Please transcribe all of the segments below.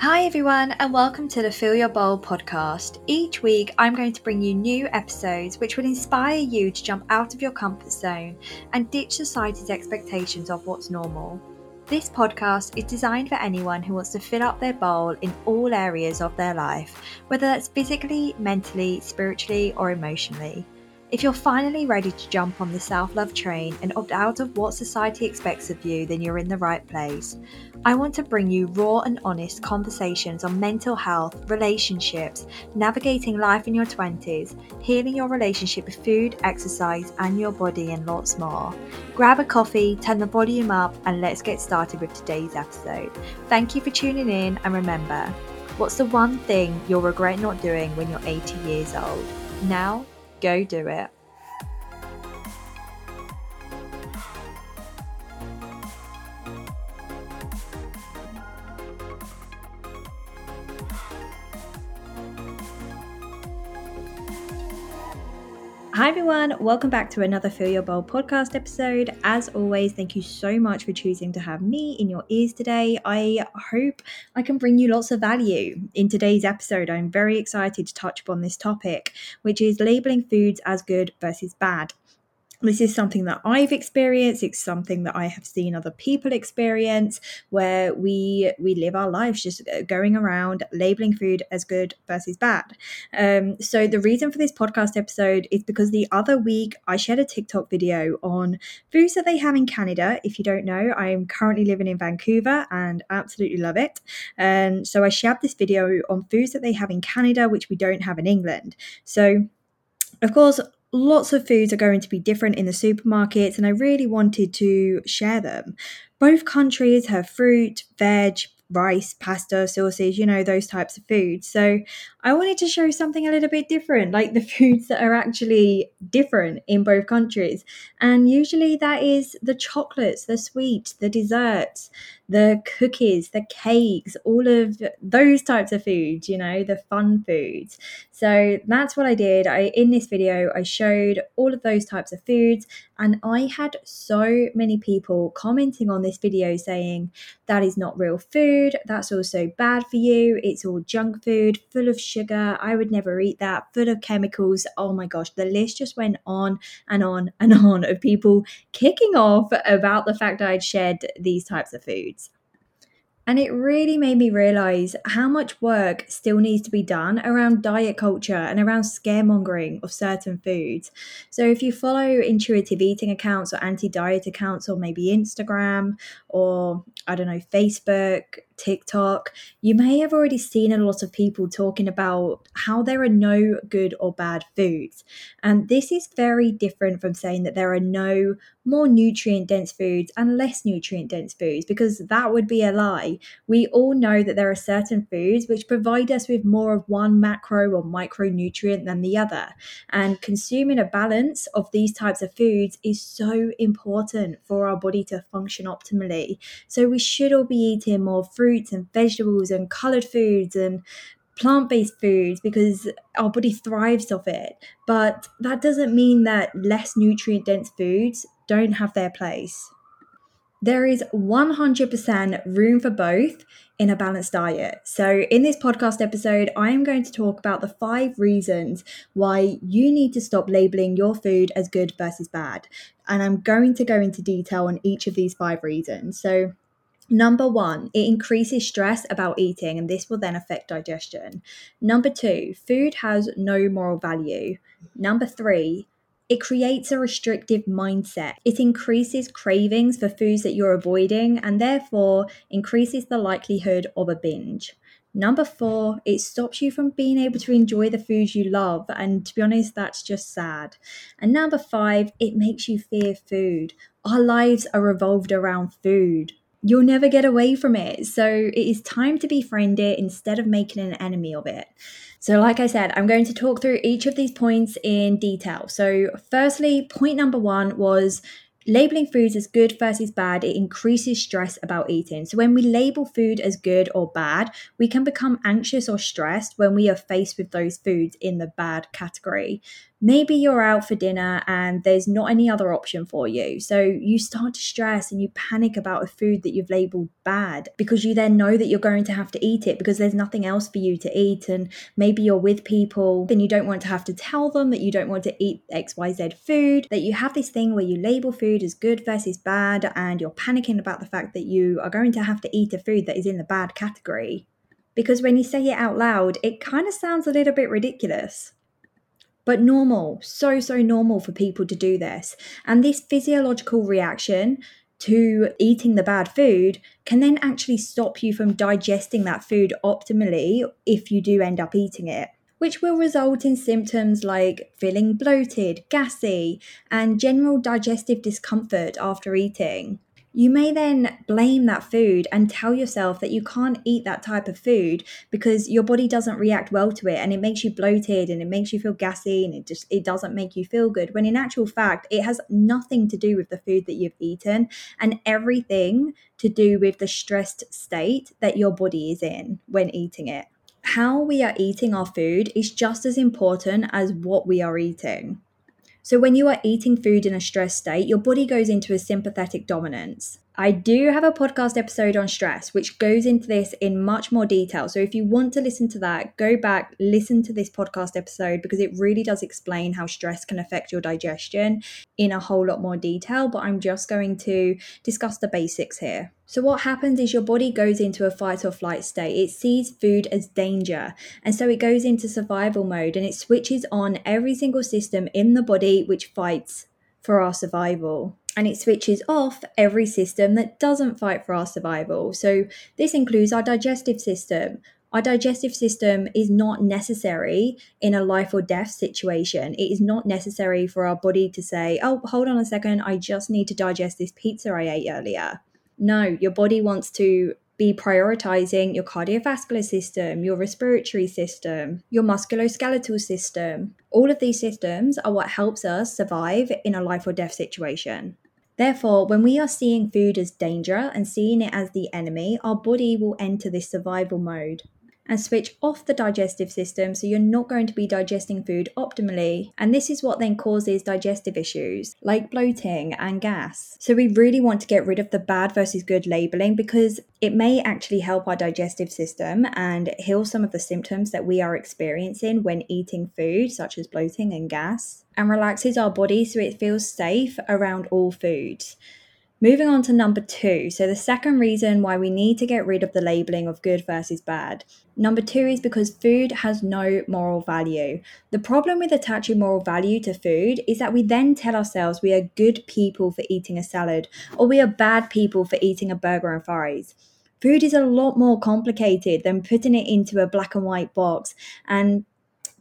Hi, everyone, and welcome to the Fill Your Bowl podcast. Each week, I'm going to bring you new episodes which will inspire you to jump out of your comfort zone and ditch society's expectations of what's normal. This podcast is designed for anyone who wants to fill up their bowl in all areas of their life, whether that's physically, mentally, spiritually, or emotionally. If you're finally ready to jump on the self love train and opt out of what society expects of you, then you're in the right place. I want to bring you raw and honest conversations on mental health, relationships, navigating life in your 20s, healing your relationship with food, exercise, and your body, and lots more. Grab a coffee, turn the volume up, and let's get started with today's episode. Thank you for tuning in, and remember, what's the one thing you'll regret not doing when you're 80 years old? Now, Go do it. Hi, everyone. Welcome back to another Fill Your Bowl podcast episode. As always, thank you so much for choosing to have me in your ears today. I hope I can bring you lots of value in today's episode. I'm very excited to touch upon this topic, which is labeling foods as good versus bad this is something that I've experienced. It's something that I have seen other people experience, where we we live our lives just uh, going around labeling food as good versus bad. Um, so the reason for this podcast episode is because the other week I shared a TikTok video on foods that they have in Canada. If you don't know, I'm currently living in Vancouver and absolutely love it. And so I shared this video on foods that they have in Canada, which we don't have in England. So of course, lots of foods are going to be different in the supermarkets, and I really wanted to share them. Both countries have fruit, veg, rice, pasta, sauces, you know, those types of foods. So I wanted to show something a little bit different, like the foods that are actually different in both countries. And usually that is the chocolates, the sweets, the desserts, the cookies, the cakes, all of those types of foods, you know, the fun foods. So that's what I did. I in this video I showed all of those types of foods and I had so many people commenting on this video saying that is not real food, that's also bad for you, it's all junk food, full of sugar, I would never eat that, full of chemicals. Oh my gosh, the list just went on and on and on of people kicking off about the fact I'd shared these types of foods. And it really made me realize how much work still needs to be done around diet culture and around scaremongering of certain foods. So, if you follow intuitive eating accounts or anti diet accounts, or maybe Instagram or I don't know, Facebook, TikTok, you may have already seen a lot of people talking about how there are no good or bad foods. And this is very different from saying that there are no more nutrient dense foods and less nutrient dense foods, because that would be a lie. We all know that there are certain foods which provide us with more of one macro or micronutrient than the other. And consuming a balance of these types of foods is so important for our body to function optimally. So we should all be eating more fruits and vegetables and colored foods and plant based foods because our body thrives off it. But that doesn't mean that less nutrient dense foods don't have their place. There is 100% room for both in a balanced diet. So, in this podcast episode, I am going to talk about the five reasons why you need to stop labeling your food as good versus bad. And I'm going to go into detail on each of these five reasons. So, Number one, it increases stress about eating, and this will then affect digestion. Number two, food has no moral value. Number three, it creates a restrictive mindset. It increases cravings for foods that you're avoiding and therefore increases the likelihood of a binge. Number four, it stops you from being able to enjoy the foods you love. And to be honest, that's just sad. And number five, it makes you fear food. Our lives are revolved around food you'll never get away from it. So it is time to befriend it instead of making an enemy of it. So, like I said, I'm going to talk through each of these points in detail. So, firstly, point number one was labeling foods as good versus bad, it increases stress about eating. So, when we label food as good or bad, we can become anxious or stressed when we are faced with those foods in the bad category. Maybe you're out for dinner and there's not any other option for you. So you start to stress and you panic about a food that you've labeled bad because you then know that you're going to have to eat it because there's nothing else for you to eat. And maybe you're with people and you don't want to have to tell them that you don't want to eat XYZ food, that you have this thing where you label food as good versus bad and you're panicking about the fact that you are going to have to eat a food that is in the bad category. Because when you say it out loud, it kind of sounds a little bit ridiculous but normal, so, so normal for people to do this. And this physiological reaction to eating the bad food can then actually stop you from digesting that food optimally if you do end up eating it. Which will result in symptoms like feeling bloated, gassy, and general digestive discomfort after eating. You may then blame that food and tell yourself that you can't eat that type of food because your body doesn't react well to it and it makes you bloated and it makes you feel gassy and it just it doesn't make you feel good when in actual fact it has nothing to do with the food that you've eaten and everything to do with the stressed state that your body is in when eating it. How we are eating our food is just as important as what we are eating. So, when you are eating food in a stress state, your body goes into a sympathetic dominance. I do have a podcast episode on stress, which goes into this in much more detail. So, if you want to listen to that, go back, listen to this podcast episode because it really does explain how stress can affect your digestion in a whole lot more detail. But I'm just going to discuss the basics here. So, what happens is your body goes into a fight or flight state. It sees food as danger. And so it goes into survival mode and it switches on every single system in the body which fights for our survival. And it switches off every system that doesn't fight for our survival. So, this includes our digestive system. Our digestive system is not necessary in a life or death situation. It is not necessary for our body to say, oh, hold on a second, I just need to digest this pizza I ate earlier no, your body wants to be prioritizing your cardiovascular system, your respiratory system, your musculoskeletal system. All of these systems are what helps us survive in a life or death situation. Therefore, when we are seeing food as danger and seeing it as the enemy, our body will enter this survival mode and switch off the digestive system so you're not going to be digesting food optimally. And this is what then causes digestive issues like bloating and gas. So we really want to get rid of the bad versus good labeling because it may actually help our digestive system and heal some of the symptoms that we are experiencing when eating food, such as bloating and gas, and relaxes our body so it feels safe around all foods. Moving on to number two. So, the second reason why we need to get rid of the labeling of good versus bad. Number two is because food has no moral value. The problem with attaching moral value to food is that we then tell ourselves we are good people for eating a salad or we are bad people for eating a burger and fries. Food is a lot more complicated than putting it into a black and white box. And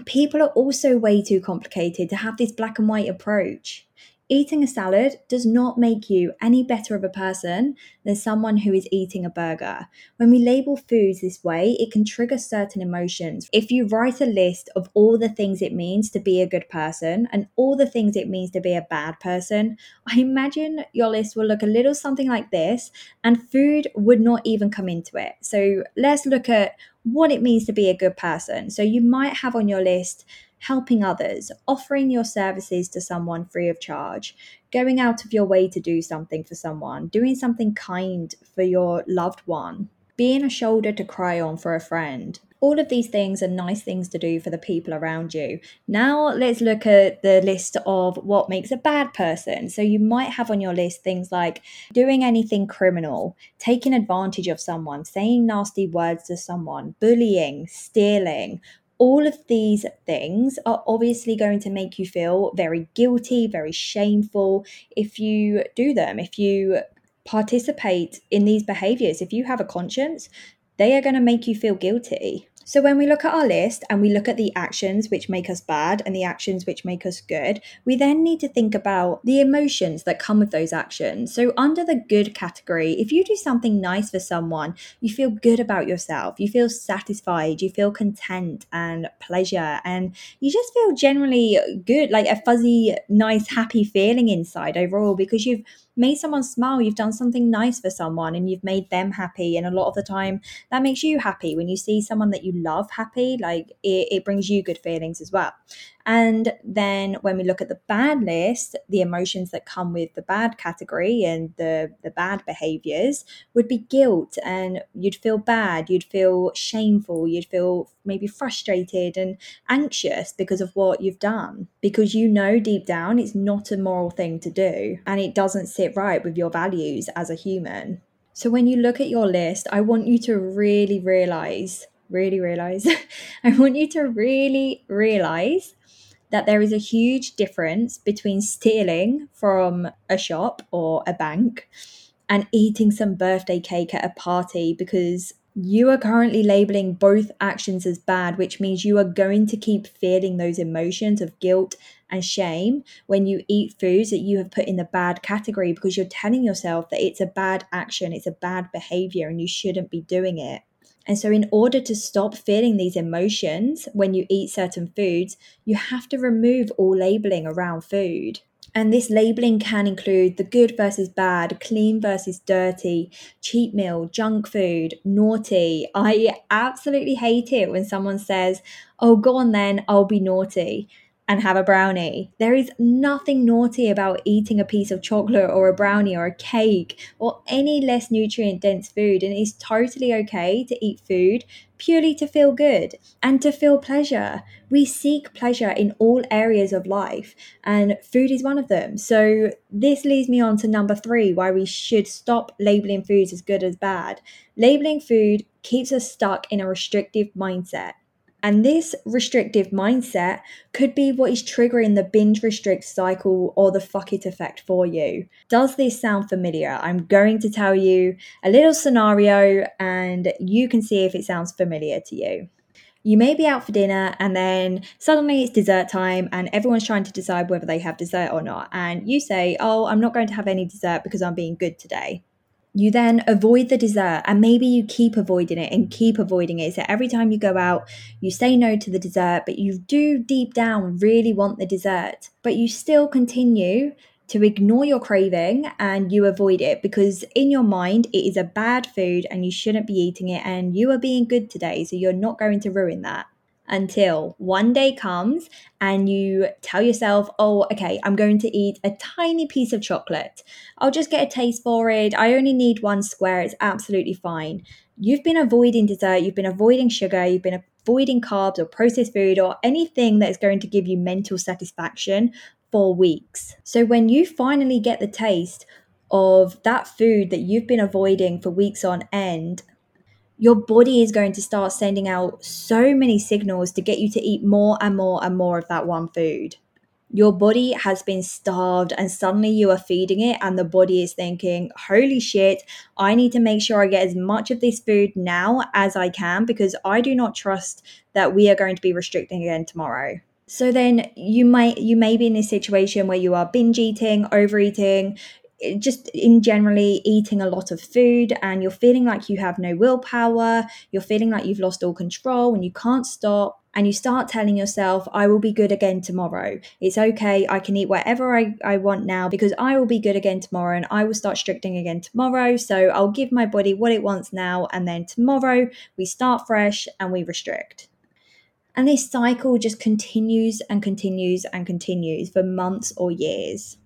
people are also way too complicated to have this black and white approach. Eating a salad does not make you any better of a person than someone who is eating a burger. When we label foods this way, it can trigger certain emotions. If you write a list of all the things it means to be a good person and all the things it means to be a bad person, I imagine your list will look a little something like this, and food would not even come into it. So let's look at what it means to be a good person. So you might have on your list helping others, offering your services to someone free of charge, going out of your way to do something for someone, doing something kind for your loved one, being a shoulder to cry on for a friend. All of these things are nice things to do for the people around you. Now, let's look at the list of what makes a bad person. So, you might have on your list things like doing anything criminal, taking advantage of someone, saying nasty words to someone, bullying, stealing, all of these things are obviously going to make you feel very guilty, very shameful if you do them, if you participate in these behaviors. If you have a conscience, they are going to make you feel guilty. So, when we look at our list and we look at the actions which make us bad and the actions which make us good, we then need to think about the emotions that come with those actions. So, under the good category, if you do something nice for someone, you feel good about yourself, you feel satisfied, you feel content and pleasure, and you just feel generally good, like a fuzzy, nice, happy feeling inside overall because you've made someone smile, you've done something nice for someone and you've made them happy. And a lot of the time, that makes you happy when you see someone that you love happy, like it, it brings you good feelings as well. And then when we look at the bad list, the emotions that come with the bad category and the, the bad behaviors would be guilt, and you'd feel bad, you'd feel shameful, you'd feel maybe frustrated and anxious because of what you've done, because you know deep down it's not a moral thing to do and it doesn't sit right with your values as a human. So when you look at your list, I want you to really realize, really realize, I want you to really realize that there is a huge difference between stealing from a shop or a bank and eating some birthday cake at a party because you are currently labeling both actions as bad, which means you are going to keep feeling those emotions of guilt and shame when you eat foods that you have put in the bad category because you're telling yourself that it's a bad action, it's a bad behavior, and you shouldn't be doing it. And so, in order to stop feeling these emotions when you eat certain foods, you have to remove all labeling around food. And this labeling can include the good versus bad, clean versus dirty, cheap meal, junk food, naughty. I absolutely hate it when someone says, Oh, go on then, I'll be naughty and have a brownie. There is nothing naughty about eating a piece of chocolate or a brownie or a cake or any less nutrient dense food. And it's totally okay to eat food purely to feel good and to feel pleasure. We seek pleasure in all areas of life, and food is one of them. So, this leads me on to number three why we should stop labeling foods as good as bad. Labeling food keeps us stuck in a restrictive mindset. And this restrictive mindset could be what is triggering the binge restrict cycle or the fuck it effect for you. Does this sound familiar? I'm going to tell you a little scenario and you can see if it sounds familiar to you. You may be out for dinner and then suddenly it's dessert time and everyone's trying to decide whether they have dessert or not. And you say, Oh, I'm not going to have any dessert because I'm being good today you then avoid the dessert and maybe you keep avoiding it and keep avoiding it. So every time you go out, you say no to the dessert, but you do deep down really want the dessert, but you still continue to ignore your craving and you avoid it because in your mind it is a bad food and you shouldn't be eating it and you are being good today. So you're not going to ruin that until one day comes and you tell yourself, oh, okay, I'm going to eat a tiny piece of chocolate. I'll just get a taste for it. I only need one square. It's absolutely fine. You've been avoiding dessert, you've been avoiding sugar, you've been avoiding carbs or processed food or anything that is going to give you mental satisfaction for weeks. So when you finally get the taste of that food that you've been avoiding for weeks on end, your body is going to start sending out so many signals to get you to eat more and more and more of that one food. Your body has been starved, and suddenly you are feeding it, and the body is thinking, Holy shit, I need to make sure I get as much of this food now as I can because I do not trust that we are going to be restricting again tomorrow. So then you might you may be in a situation where you are binge eating, overeating, just in generally eating a lot of food and you're feeling like you have no willpower, you're feeling like you've lost all control and you can't stop. And you start telling yourself, I will be good again tomorrow. It's okay. I can eat whatever I, I want now because I will be good again tomorrow and I will start restricting again tomorrow. So I'll give my body what it wants now. And then tomorrow we start fresh and we restrict. And this cycle just continues and continues and continues for months or years.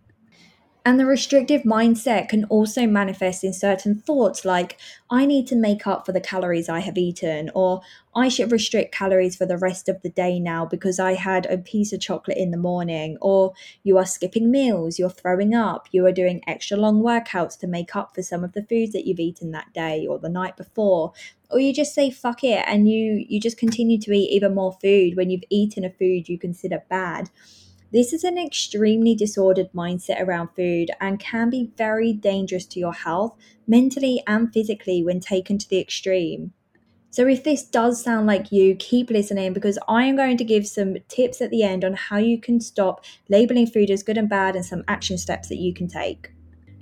And the restrictive mindset can also manifest in certain thoughts like, I need to make up for the calories I have eaten, or I should restrict calories for the rest of the day now because I had a piece of chocolate in the morning, or you are skipping meals, you're throwing up, you are doing extra long workouts to make up for some of the foods that you've eaten that day or the night before. Or you just say fuck it and you you just continue to eat even more food when you've eaten a food you consider bad this is an extremely disordered mindset around food and can be very dangerous to your health, mentally and physically, when taken to the extreme. So, if this does sound like you, keep listening because I am going to give some tips at the end on how you can stop labeling food as good and bad and some action steps that you can take.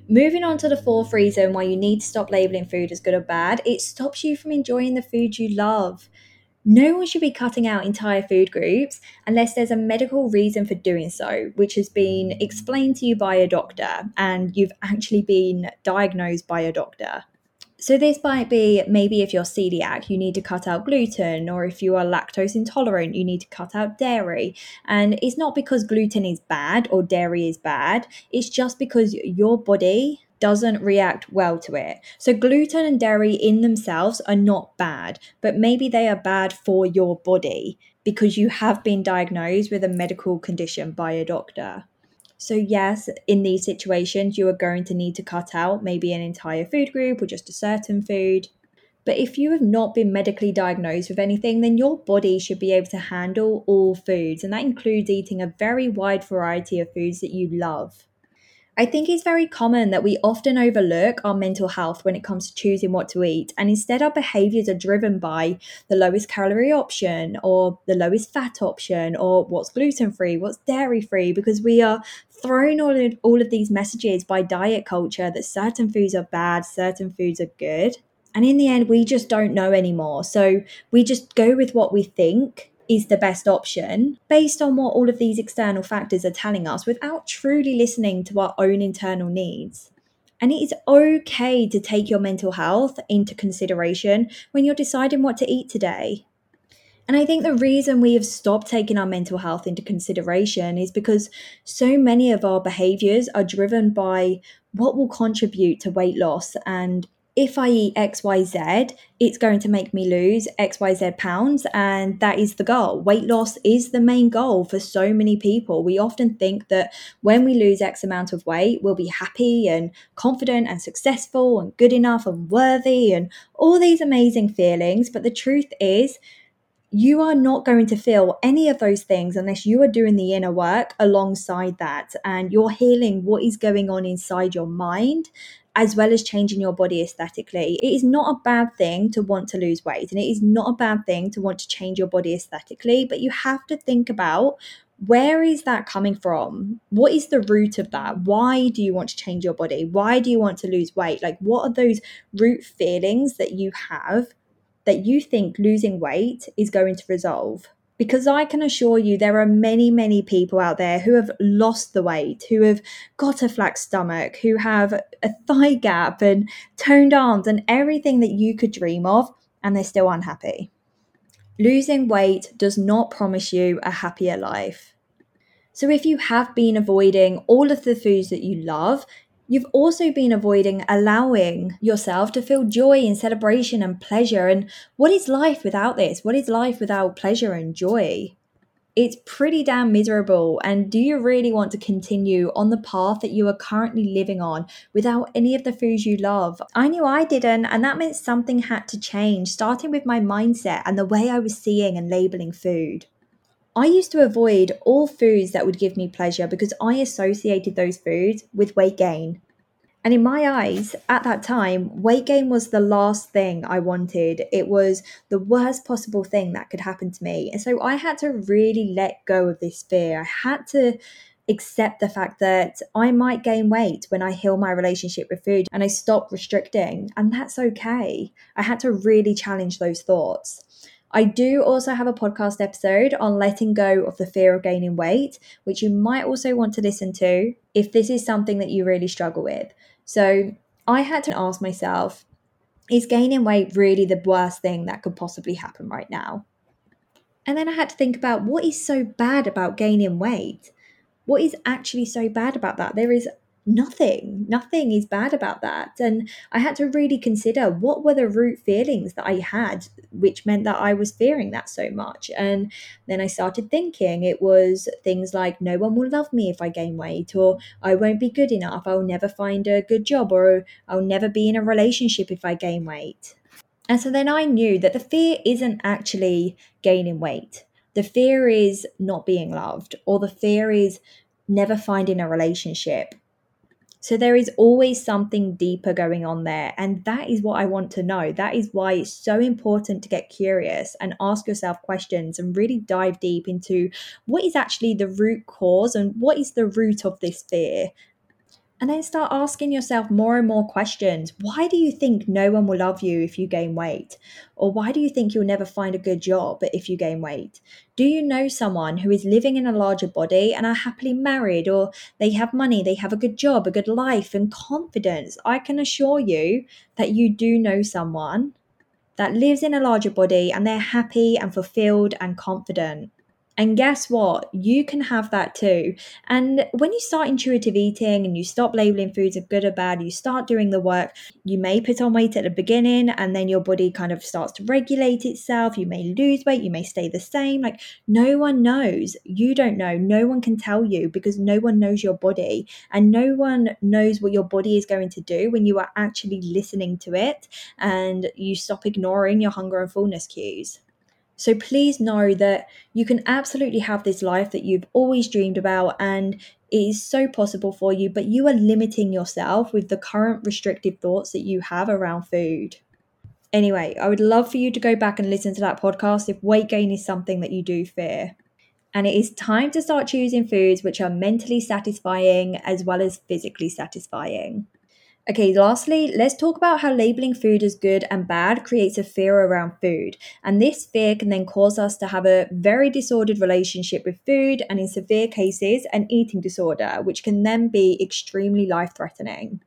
Moving on to the fourth reason why you need to stop labeling food as good or bad, it stops you from enjoying the food you love. No one should be cutting out entire food groups unless there's a medical reason for doing so, which has been explained to you by a doctor and you've actually been diagnosed by a doctor. So, this might be maybe if you're celiac, you need to cut out gluten, or if you are lactose intolerant, you need to cut out dairy. And it's not because gluten is bad or dairy is bad, it's just because your body doesn't react well to it. So, gluten and dairy in themselves are not bad, but maybe they are bad for your body because you have been diagnosed with a medical condition by a doctor. So, yes, in these situations, you are going to need to cut out maybe an entire food group or just a certain food. But if you have not been medically diagnosed with anything, then your body should be able to handle all foods. And that includes eating a very wide variety of foods that you love. I think it's very common that we often overlook our mental health when it comes to choosing what to eat, and instead our behaviors are driven by the lowest calorie option or the lowest fat option or what's gluten free, what's dairy free, because we are thrown all of, all of these messages by diet culture that certain foods are bad, certain foods are good. And in the end, we just don't know anymore. So we just go with what we think is the best option based on what all of these external factors are telling us without truly listening to our own internal needs. And it is okay to take your mental health into consideration when you're deciding what to eat today. And I think the reason we have stopped taking our mental health into consideration is because so many of our behaviors are driven by what will contribute to weight loss and if I eat XYZ, it's going to make me lose XYZ pounds. And that is the goal. Weight loss is the main goal for so many people. We often think that when we lose X amount of weight, we'll be happy and confident and successful and good enough and worthy and all these amazing feelings. But the truth is, you are not going to feel any of those things unless you are doing the inner work alongside that and you're healing what is going on inside your mind as well as changing your body aesthetically. It is not a bad thing to want to lose weight and it is not a bad thing to want to change your body aesthetically, but you have to think about where is that coming from? What is the root of that? Why do you want to change your body? Why do you want to lose weight? Like, what are those root feelings that you have that you think losing weight is going to resolve? Because I can assure you there are many, many people out there who have lost the weight, who have got a flat stomach, who have a thigh gap and toned arms and everything that you could dream of, and they're still unhappy. Losing weight does not promise you a happier life. So, if you have been avoiding all of the foods that you love, You've also been avoiding allowing yourself to feel joy and celebration and pleasure. And what is life without this? What is life without pleasure and joy? It's pretty damn miserable. And do you really want to continue on the path that you are currently living on without any of the foods you love? I knew I didn't, and that meant something had to change, starting with my mindset and the way I was seeing and labeling food. I used to avoid all foods that would give me pleasure because I associated those foods with weight gain. And in my eyes, at that time, weight gain was the last thing I wanted. It was the worst possible thing that could happen to me. And so I had to really let go of this fear. I had to accept the fact that I might gain weight when I heal my relationship with food and I stop restricting. And that's okay. I had to really challenge those thoughts. I do also have a podcast episode on letting go of the fear of gaining weight, which you might also want to listen to if this is something that you really struggle with. So I had to ask myself, is gaining weight really the worst thing that could possibly happen right now? And then I had to think about what is so bad about gaining weight? What is actually so bad about that? There is nothing nothing is bad about that. And i had to really consider what were the root feelings that i had which meant that i was fearing that so much. And then i started thinking it was things like no one will love me if i gain weight or i won't be good enough i'll never find a good job or i'll never be in a relationship if i gain weight. And so then i knew that the fear isn't actually gaining weight. The fear is not being loved or the fear is never finding a relationship so there is always something deeper going on there. And that is what I want to know. That is why it's so important to get curious and ask yourself questions and really dive deep into what is actually the root cause and what is the root of this fear. And then start asking yourself more and more questions. Why do you think no one will love you if you gain weight? Or why do you think you'll never find a good job if you gain weight? Do you know someone who is living in a larger body and are happily married, or they have money, they have a good job, a good life, and confidence? I can assure you that you do know someone that lives in a larger body and they're happy and fulfilled and confident. And guess what? You can have that too. And when you start intuitive eating and you stop labeling foods as good or bad, you start doing the work. You may put on weight at the beginning and then your body kind of starts to regulate itself. You may lose weight, you may stay the same. Like no one knows. You don't know. No one can tell you because no one knows your body and no one knows what your body is going to do when you are actually listening to it and you stop ignoring your hunger and fullness cues. So please know that you can absolutely have this life that you've always dreamed about and it is so possible for you, but you are limiting yourself with the current restrictive thoughts that you have around food. Anyway, I would love for you to go back and listen to that podcast if weight gain is something that you do fear. And it is time to start choosing foods which are mentally satisfying as well as physically satisfying. Okay, lastly, let's talk about how labeling food as good and bad creates a fear around food. And this fear can then cause us to have a very disordered relationship with food, and in severe cases, an eating disorder, which can then be extremely life threatening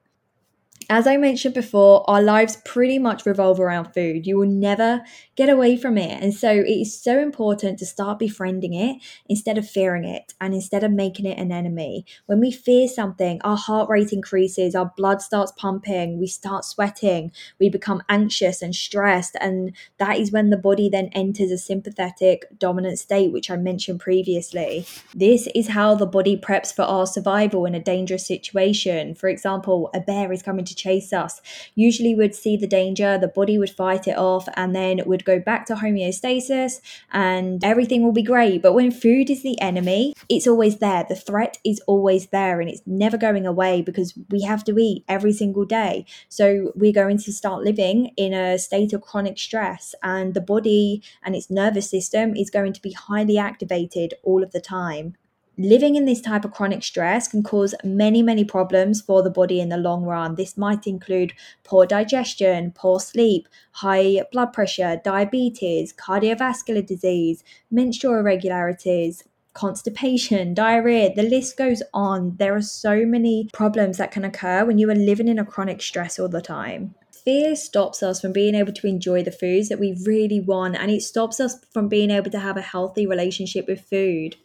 as I mentioned before, our lives pretty much revolve around food. You will never get away from it. And so it is so important to start befriending it instead of fearing it and instead of making it an enemy. When we fear something, our heart rate increases, our blood starts pumping, we start sweating, we become anxious and stressed. And that is when the body then enters a sympathetic dominant state, which I mentioned previously. This is how the body preps for our survival in a dangerous situation. For example, a bear is coming to chase us. Usually we'd see the danger, the body would fight it off, and then would go back to homeostasis and everything will be great. But when food is the enemy, it's always there. The threat is always there and it's never going away because we have to eat every single day. So we're going to start living in a state of chronic stress, and the body and its nervous system is going to be highly activated all of the time living in this type of chronic stress can cause many, many problems for the body in the long run. This might include poor digestion, poor sleep, high blood pressure, diabetes, cardiovascular disease, menstrual irregularities. Constipation, diarrhea, the list goes on. There are so many problems that can occur when you are living in a chronic stress all the time fear stops us from being able to enjoy the foods that we really want and it stops us from being able to have a healthy relationship with food.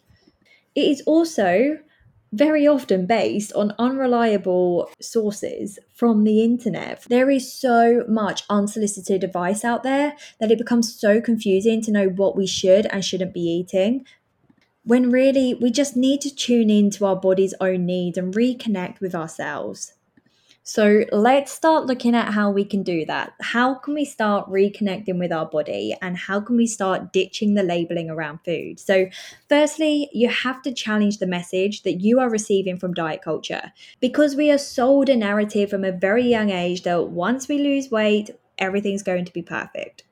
It is also very often based on unreliable sources from the internet. There is so much unsolicited advice out there that it becomes so confusing to know what we should and shouldn't be eating. When really we just need to tune into our body's own needs and reconnect with ourselves. So let's start looking at how we can do that. How can we start reconnecting with our body and how can we start ditching the labeling around food? So, firstly, you have to challenge the message that you are receiving from diet culture because we are sold a narrative from a very young age that once we lose weight, everything's going to be perfect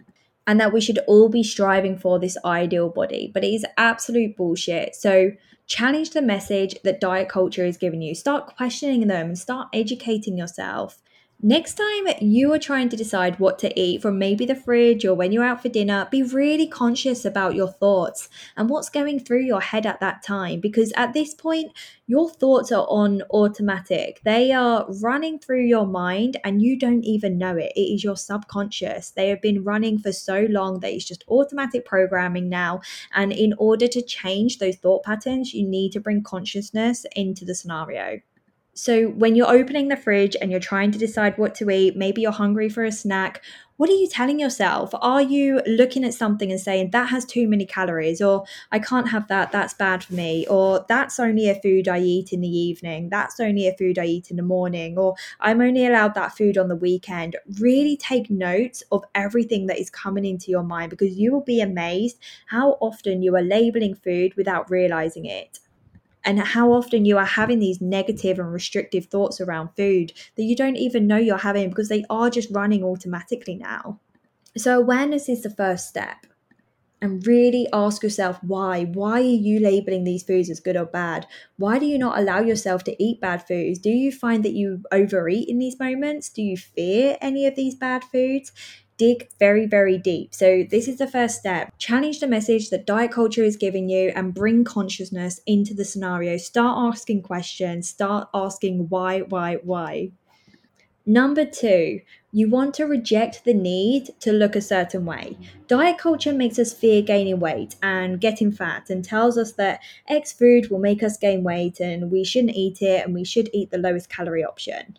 and that we should all be striving for this ideal body. But it is absolute bullshit. So, challenge the message that diet culture is giving you. Start questioning them and start educating yourself. Next time you are trying to decide what to eat from maybe the fridge or when you're out for dinner, be really conscious about your thoughts and what's going through your head at that time because at this point, your thoughts are on automatic. They are running through your mind and you don't even know it. It is your subconscious. They have been running for so long that it's just automatic programming now. And in order to change those thought patterns, you need to bring consciousness into the scenario. So, when you're opening the fridge and you're trying to decide what to eat, maybe you're hungry for a snack, what are you telling yourself? Are you looking at something and saying, that has too many calories, or I can't have that, that's bad for me, or that's only a food I eat in the evening, that's only a food I eat in the morning, or I'm only allowed that food on the weekend? Really take notes of everything that is coming into your mind because you will be amazed how often you are labeling food without realizing it and how often you are having these negative and restrictive thoughts around food that you don't even know you're having because they are just running automatically now. So, awareness is the first step. and really ask yourself why. Why are you labeling these foods as good or bad? Why do you not allow yourself to eat bad foods? Do you find that you overeat in these moments? Do you fear any of these bad foods? Dig very, very deep. So, this is the first step. Challenge the message that diet culture is giving you and bring consciousness into the scenario. Start asking questions, start asking why, why, why. Number two, you want to reject the need to look a certain way. Diet culture makes us fear gaining weight and getting fat and tells us that X food will make us gain weight and we shouldn't eat it and we should eat the lowest calorie option.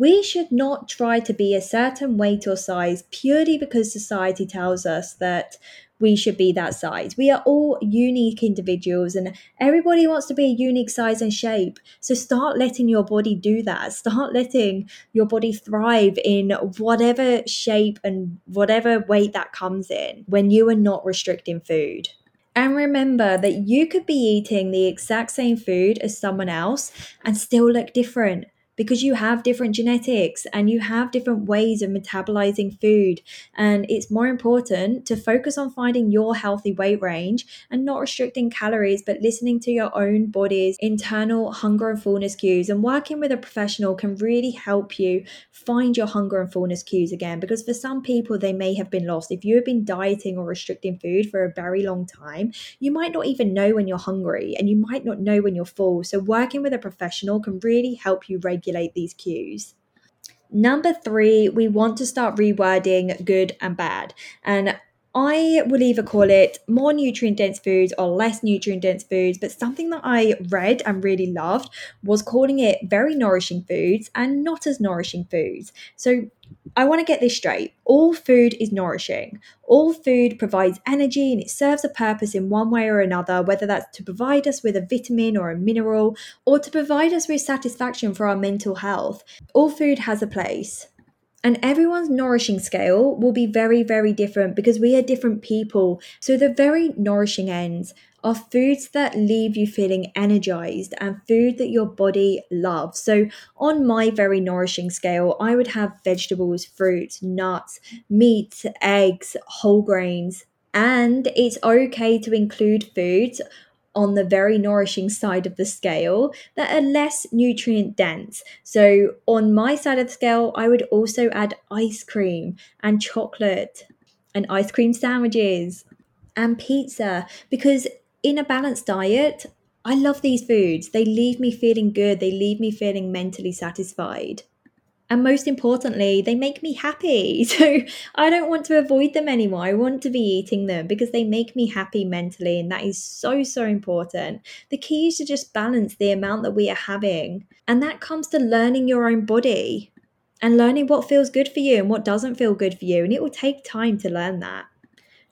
We should not try to be a certain weight or size purely because society tells us that we should be that size. We are all unique individuals and everybody wants to be a unique size and shape. So start letting your body do that. Start letting your body thrive in whatever shape and whatever weight that comes in when you are not restricting food. And remember that you could be eating the exact same food as someone else and still look different because you have different genetics and you have different ways of metabolizing food. And it's more important to focus on finding your healthy weight range and not restricting calories, but listening to your own body's internal hunger and fullness cues. And working with a professional can really help you find your hunger and fullness cues again. Because for some people, they may have been lost. If you have been dieting or restricting food for a very long time, you might not even know when you're hungry and you might not know when you're full. So, working with a professional can really help you regulate these cues. Number three, we want to start rewording good and bad. And I will either call it more nutrient dense foods or less nutrient dense foods, but something that I read and really loved was calling it very nourishing foods and not as nourishing foods. So I want to get this straight. All food is nourishing. All food provides energy and it serves a purpose in one way or another, whether that's to provide us with a vitamin or a mineral or to provide us with satisfaction for our mental health. All food has a place. And everyone's nourishing scale will be very, very different because we are different people. So, the very nourishing ends are foods that leave you feeling energized and food that your body loves. So, on my very nourishing scale, I would have vegetables, fruits, nuts, meat, eggs, whole grains. And it's okay to include foods on the very nourishing side of the scale that are less nutrient dense. So, on my side of the scale, I would also add ice cream and chocolate and ice cream sandwiches and pizza because in a balanced diet, I love these foods. They leave me feeling good, they leave me feeling mentally satisfied. And most importantly, they make me happy. So I don't want to avoid them anymore. I want to be eating them because they make me happy mentally. And that is so, so important. The key is to just balance the amount that we are having. And that comes to learning your own body and learning what feels good for you and what doesn't feel good for you. And it will take time to learn that.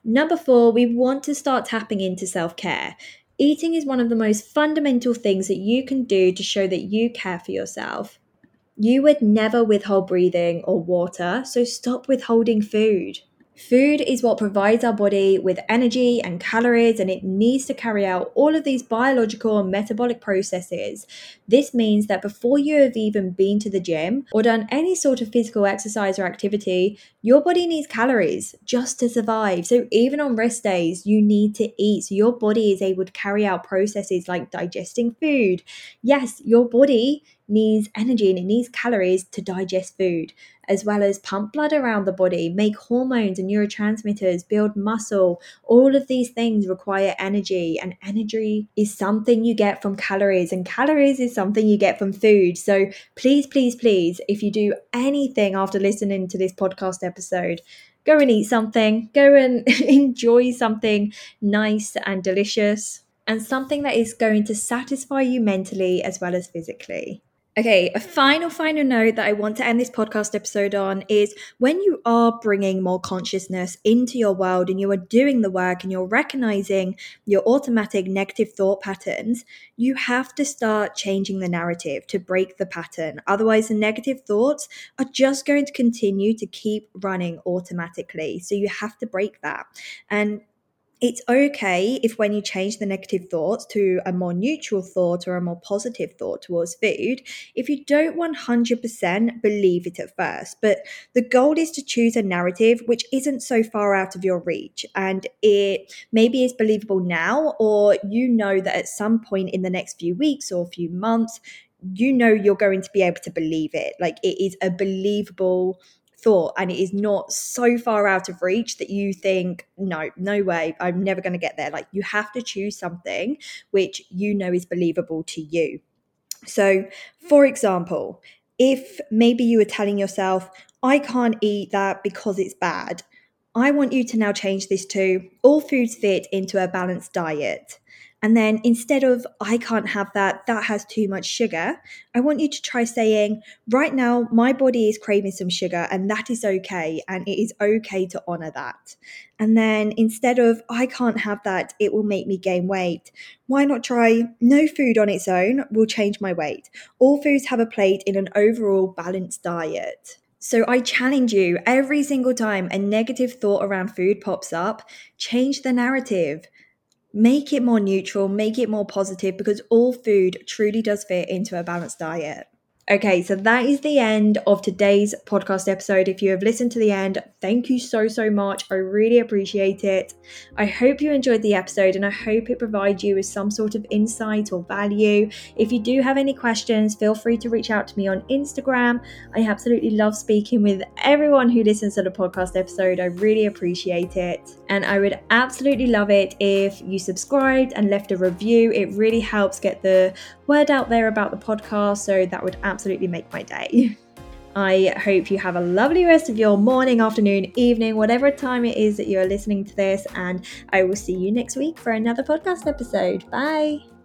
Number four, we want to start tapping into self care. Eating is one of the most fundamental things that you can do to show that you care for yourself. You would never withhold breathing or water, so stop withholding food. Food is what provides our body with energy and calories, and it needs to carry out all of these biological and metabolic processes. This means that before you have even been to the gym or done any sort of physical exercise or activity, your body needs calories just to survive. So, even on rest days, you need to eat so your body is able to carry out processes like digesting food. Yes, your body needs energy and it needs calories to digest food as well as pump blood around the body, make hormones and neurotransmitters, build muscle. All of these things require energy, and energy is something you get from calories, and calories is something you get from food. So please, please, please, if you do anything after listening to this podcast episode, go and eat something, go and enjoy something nice and delicious. And something that is going to satisfy you mentally as well as physically. Okay, a final, final note that I want to end this podcast episode on is when you are bringing more consciousness into your world and you are doing the work and you're recognizing your automatic negative thought patterns, you have to start changing the narrative to break the pattern. Otherwise, the negative thoughts are just going to continue to keep running automatically. So you have to break that. And it's okay if when you change the negative thoughts to a more neutral thought or a more positive thought towards food, if you don't 100% believe it at first. But the goal is to choose a narrative which isn't so far out of your reach and it maybe is believable now, or you know that at some point in the next few weeks or few months, you know you're going to be able to believe it. Like it is a believable thought and it is not so far out of reach that you think no no way i'm never going to get there. Like you have to choose something which you know is believable to you. So for example if maybe you were telling yourself i can't eat that because it's bad. I want you to now change this to all foods fit into a balanced diet and then instead of, I can't have that, that has too much sugar, I want you to try saying, right now, my body is craving some sugar and that is okay. And it is okay to honor that. And then instead of, I can't have that, it will make me gain weight, why not try no food on its own will change my weight? All foods have a plate in an overall balanced diet. So I challenge you every single time a negative thought around food pops up, change the narrative make it more neutral, make it more positive because all food truly does fit into a balanced diet. Okay, so that is the end of today's podcast episode. If you have listened to the end, thank you so, so much. I really appreciate it. I hope you enjoyed the episode and I hope it provides you with some sort of insight or value. If you do have any questions, feel free to reach out to me on Instagram. I absolutely love speaking with everyone who listens to the podcast episode. I really appreciate it. And I would absolutely love it if you subscribed and left a review. It really helps get the word out there about the podcast. So that would absolutely make my day. I hope you have a lovely rest of your morning, afternoon, evening, whatever time it is that you are listening to this. And I will see you next week for another podcast episode. Bye.